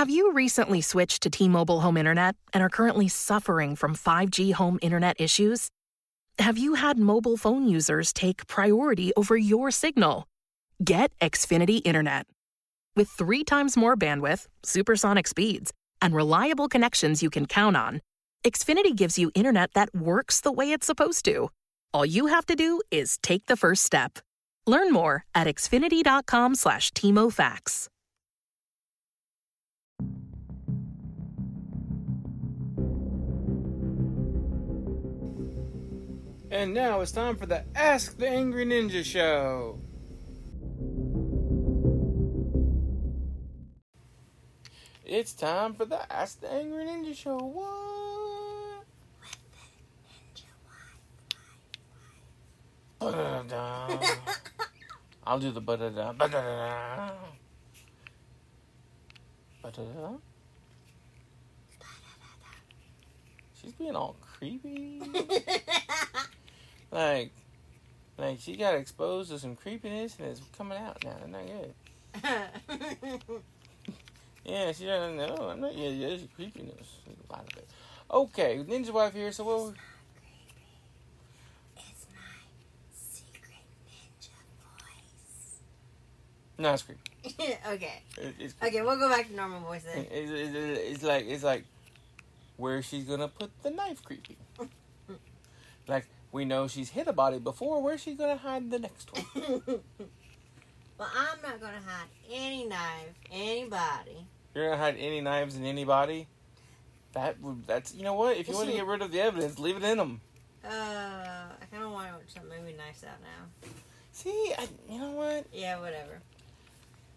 Have you recently switched to T Mobile Home Internet and are currently suffering from 5G home internet issues? Have you had mobile phone users take priority over your signal? Get Xfinity Internet. With three times more bandwidth, supersonic speeds, and reliable connections you can count on, Xfinity gives you internet that works the way it's supposed to. All you have to do is take the first step. Learn more at xfinity.com slash TMOFax. And now it's time for the Ask the Angry Ninja Show. It's time for the Ask the Angry Ninja Show. What? Ba-da-da-da. I'll do the ba-da-da, ba-da-da-da. Ba-da-da. She's being all creepy. like, like she got exposed to some creepiness and it's coming out now. Not good. Yeah, she doesn't know. I'm not. Yeah, yeah, there's creepiness. There's a lot of it. Okay, Ninja Wife here. So what? It's my secret ninja voice. No, it's creepy. okay. It, it's creepy. Okay, we'll go back to normal voice then. It- it- it- it- it's like it's like where she's gonna put the knife. Creepy. like we know she's hit a body before. Where's she gonna hide the next one? well, I'm not gonna hide any knife, anybody. You're gonna hide any knives in anybody. That would. That's you know what? If you want to get rid of the evidence, leave it in them. Uh, I kind of want to watch some movie Knives Out now. See, I, you know what? Yeah, whatever.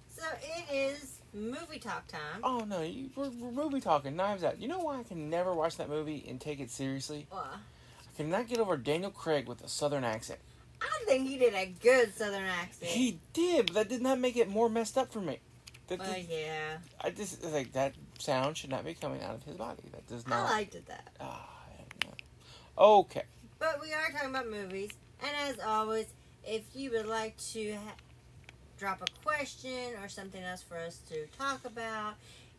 So it is movie talk time. Oh no, you, we're, we're movie talking. Knives Out. You know why I can never watch that movie and take it seriously? Well, I cannot get over Daniel Craig with a southern accent. I think he did a good Southern accent. He did, but that did not make it more messed up for me. That Well, did- yeah, I just like that sound should not be coming out of his body. That does not. I liked it that. Ah, okay. But we are talking about movies, and as always, if you would like to ha- drop a question or something else for us to talk about,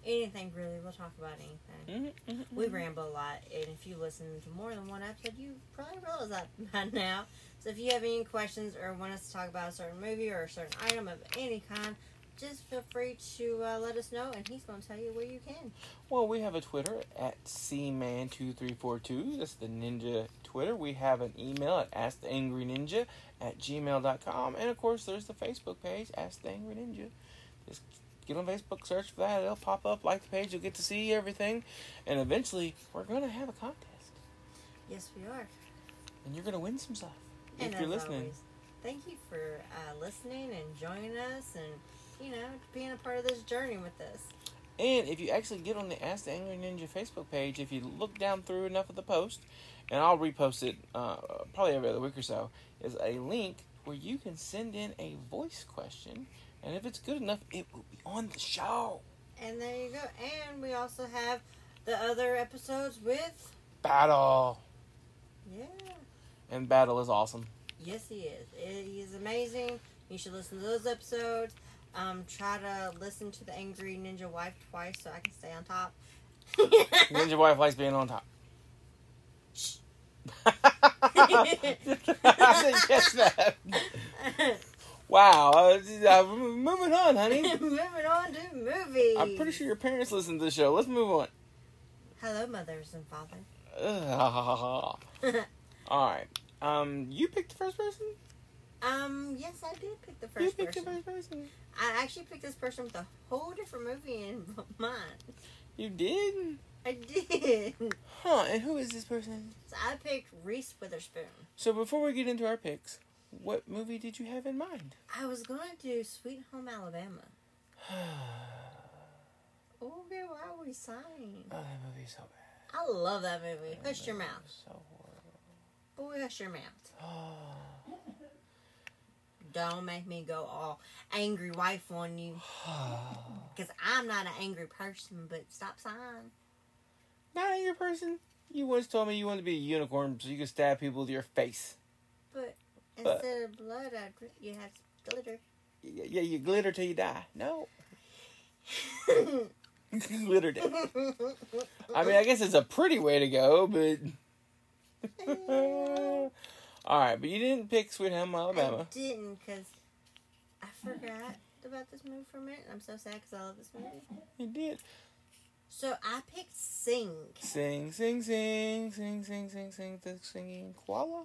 anything really, we'll talk about anything. Mhm, mhm, We mhm. ramble a lot, and if you listen to more than one episode, you probably realize that by now. So if you have any questions or want us to talk about a certain movie or a certain item of any kind, just feel free to uh, let us know, and he's going to tell you where you can. Well, we have a Twitter at cman2342. That's the ninja Twitter. We have an email at asktheangryninja at gmail.com. And of course, there's the Facebook page, Ask the Angry Ninja. Just get on Facebook, search for that. It'll pop up. Like the page, you'll get to see everything. And eventually, we're going to have a contest. Yes, we are. And you're going to win some stuff. And if you're listening. always, thank you for uh, listening and joining us and, you know, being a part of this journey with us. And if you actually get on the Ask the Angry Ninja Facebook page, if you look down through enough of the post, and I'll repost it uh, probably every other week or so, is a link where you can send in a voice question, and if it's good enough, it will be on the show. And there you go. And we also have the other episodes with, Battle, yeah, and Battle is awesome. yes, he is. He is amazing. You should listen to those episodes. Um, try to listen to the Angry Ninja Wife twice so I can stay on top. Ninja Wife likes being on top. Shh. I didn't catch that. Wow, uh, uh, moving on, honey. Moving on to movies. I'm pretty sure your parents listen to the show. Let's move on. Hello, mothers and fathers. Ugh. All right. Um, you picked the first person. um, yes, I did pick the first. you picked person. the first person. I actually picked this person with a whole different movie in mind. You did, I did. huh? And who is this person? So I picked Reese Witherspoon. So before we get into our picks, what movie did you have in mind? I was going to do Sweet Home Alabama. Oh, okay, why are we sighing? Oh, that movie's so bad. I love that movie. Oh, hush your mouth. So Boy, hush your mouth. Don't make me go all angry wife on you. Because I'm not an angry person, but stop sighing. Not a angry person. You once told me you wanted to be a unicorn so you could stab people with your face. But instead of blood, you have glitter. Yeah, you glitter till you die. No. glitter death. I mean, I guess it's a pretty way to go, but. All right, but you didn't pick Sweet Home Alabama. I didn't because I forgot about this movie for a minute. I'm so sad because I love this movie. You did. So I picked Sing. Sing, sing, sing, sing, sing, sing, sing, the singing koala.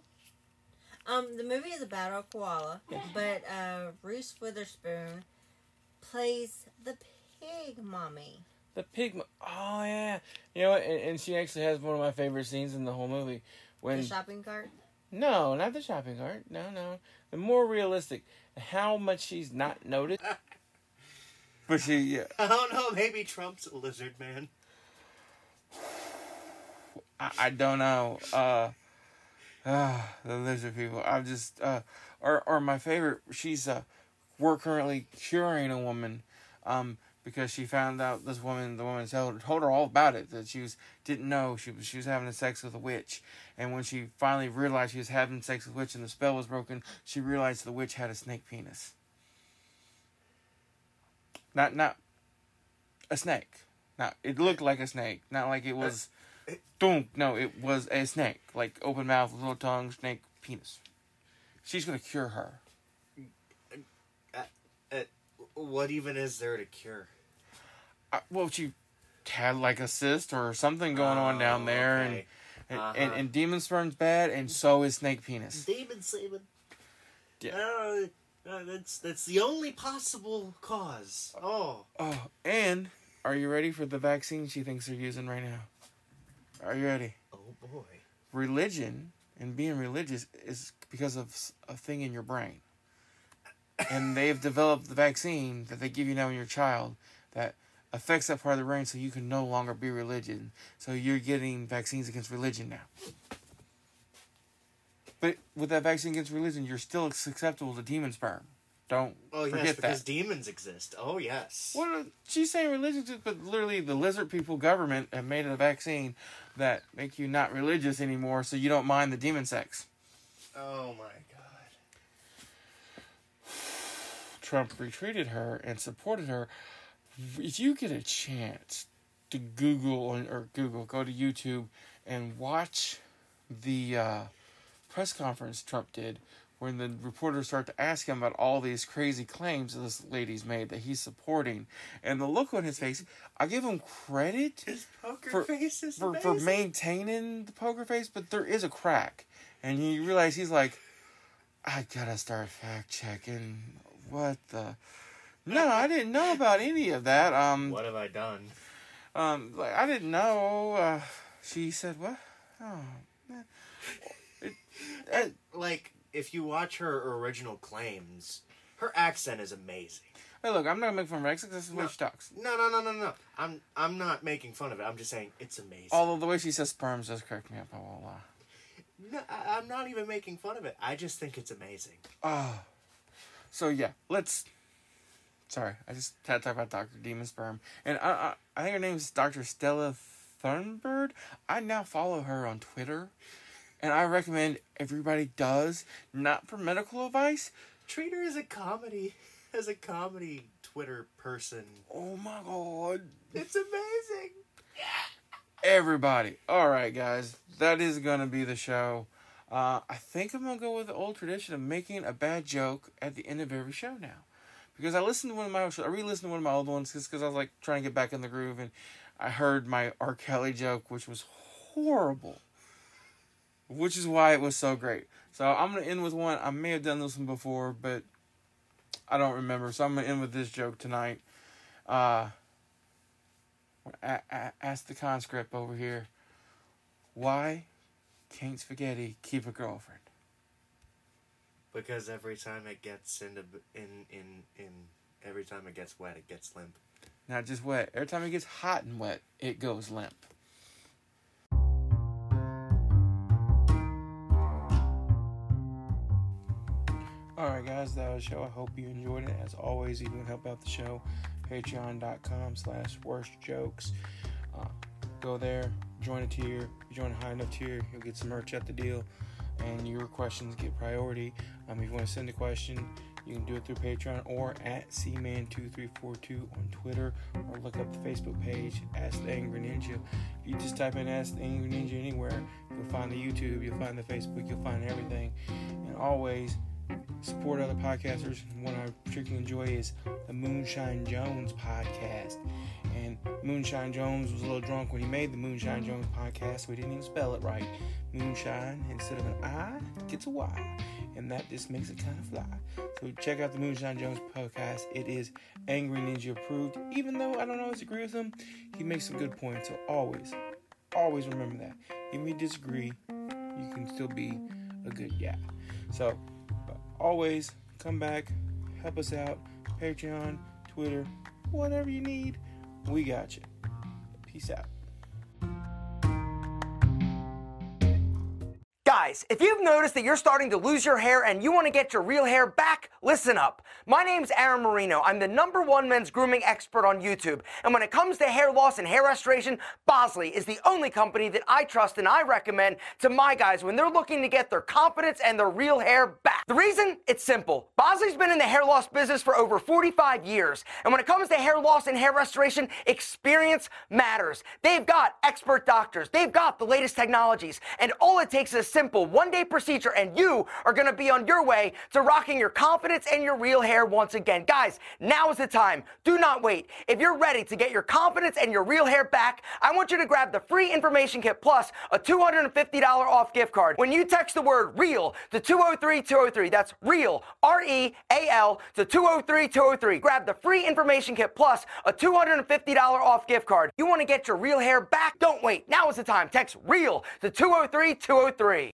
Um, the movie is about a koala, but uh, Reese Witherspoon plays the pig mommy. The pig. mo- Oh yeah. You know what? And, and she actually has one of my favorite scenes in the whole movie. When The shopping cart. no, not the shopping cart. No, no. The more realistic. How much she's not noticed. But she, yeah, I don't know. Maybe Trump's a lizard man. I, I don't know. Uh, uh, the lizard people. I'm just, uh, or, or my favorite, she's, uh, we're currently curing a woman, um, because she found out this woman, the woman told, told her all about it, that she was, didn't know she was, she was having sex with a witch. And when she finally realized she was having sex with a witch and the spell was broken, she realized the witch had a snake penis. Not, not a snake. Not, it looked like a snake. Not like it was, Don't no, it was a snake, like open mouth, little tongue, snake, penis. She's gonna cure her. Uh, what even is there to cure? Uh, well, she had like a cyst or something going on down Oh, there, okay. and, and, Uh-huh. and and demon sperm's bad, and so is snake penis. Demon semen. Yeah. Uh, uh, that's that's the only possible cause. Oh, Oh, and are you ready for the vaccine she thinks they're using right now? Are you ready? oh boy. Religion and being religious is because of a thing in your brain. And they've developed the vaccine that they give you now in your child that affects that part of the brain so you can no longer be religion. So you're getting vaccines against religion now. But with that vaccine against religion, you're still susceptible to demon sperm. Don't Oh yes, forget because that. demons exist. Oh yes. What are, she's saying religion, but literally the lizard people government have made a vaccine that make you not religious anymore, so you don't mind the demon sex. Oh my god. Trump retreated her and supported her. If you get a chance to Google or, or Google, go to YouTube and watch the uh, press conference Trump did, when the reporters start to ask him about all these crazy claims that this lady's made that he's supporting, and the look on his face, I give him credit His poker For- face is for, for maintaining the poker face, but there is a crack. And you realize he's like, I gotta start fact checking. What the? No, I didn't know about any of that. Um, What have I done? um, like I didn't know. Uh, she said what? Oh, man. It, it, Like, if you watch her original claims, her accent is amazing. hey, look, I'm not gonna fun of Rex. This is No. she talks. No, no, no, no, no. I'm I'm not making fun of it. I'm just saying it's amazing. Although the way she says sperms does crack me up. I won't lie. Uh, no, I, I'm not even making fun of it. I just think it's amazing. Oh. So yeah, let's. Sorry, I just had to talk about Doctor Demon Sperm, and I, I I think her name is Doctor Stella Thunberg. I now follow her on Twitter, and I recommend everybody does not for medical advice. Treat her as a comedy, as a comedy Twitter person. Oh my god, It's amazing. everybody! All right, guys, that is gonna be the show. Uh, I think I'm gonna go with the old tradition of making a bad joke at the end of every show now. because I listened to one of my old. I re-listened to one of my old ones just because I was like trying to get back in the groove, and I heard my R. Kelly joke, which was horrible, which is why it was so great. So I'm gonna end with one. I may have done this one before, but I don't remember. So I'm gonna end with this joke tonight. Uh, a- ask the conscript over here. Why can't spaghetti keep a girlfriend? Because every time it gets into in in in every time it gets wet, it gets limp. Not just wet. Every time it gets hot and wet, it goes limp. Alright guys, that was the show. I hope you enjoyed it. As always, you can help out the show. Patreon.com slash worst jokes. Uh, go there, join a tier. You join a high enough tier, you'll get some merch at the deal. And your questions get priority. Um, if you want to send a question, You can do it through Patreon or at cman2342 on Twitter or look up the Facebook page, Ask the Angry Ninja. If you just type in Ask the Angry Ninja anywhere, you'll find the YouTube, you'll find the Facebook, you'll find everything. And always support other podcasters. One I particularly enjoy is the Moonshine Jones podcast. And Moonshine Jones was a little drunk when he made the Moonshine Jones podcast, so he didn't even spell it right. Moonshine, instead of an I, gets a Y. And that just makes it kind of fly. So check out the Moonshine Jones podcast. It is Angry Ninja approved. Even though I don't always agree with him, he makes some good points. So always, always remember that. If you disagree, you can still be a good guy. So always come back, help us out. Patreon, Twitter, whatever you need, we got you. Peace out. Guys, if you've noticed that you're starting to lose your hair and you want to get your real hair back, listen up. My name's Aaron Marino. I'm the number one men's grooming expert on YouTube. And when it comes to hair loss and hair restoration, Bosley is the only company that I trust and I recommend to my guys when they're looking to get their confidence and their real hair back. The reason? It's simple. Bosley's been in the hair loss business for over 45 years. And when it comes to hair loss and hair restoration, experience matters. They've got expert doctors. They've got the latest technologies. And all it takes is simple one day procedure, and you are going to be on your way to rocking your confidence and your real hair once again. Guys, now is the time. Do not wait. If you're ready to get your confidence and your real hair back, I want you to grab the free information kit plus a $250 off gift card when you text the word REAL to 203 203. That's REAL, R E A L, to 203 203. Grab the free information kit plus a $250 off gift card. You want to get your real hair back? Don't wait. Now is the time. Text REAL to 203 203.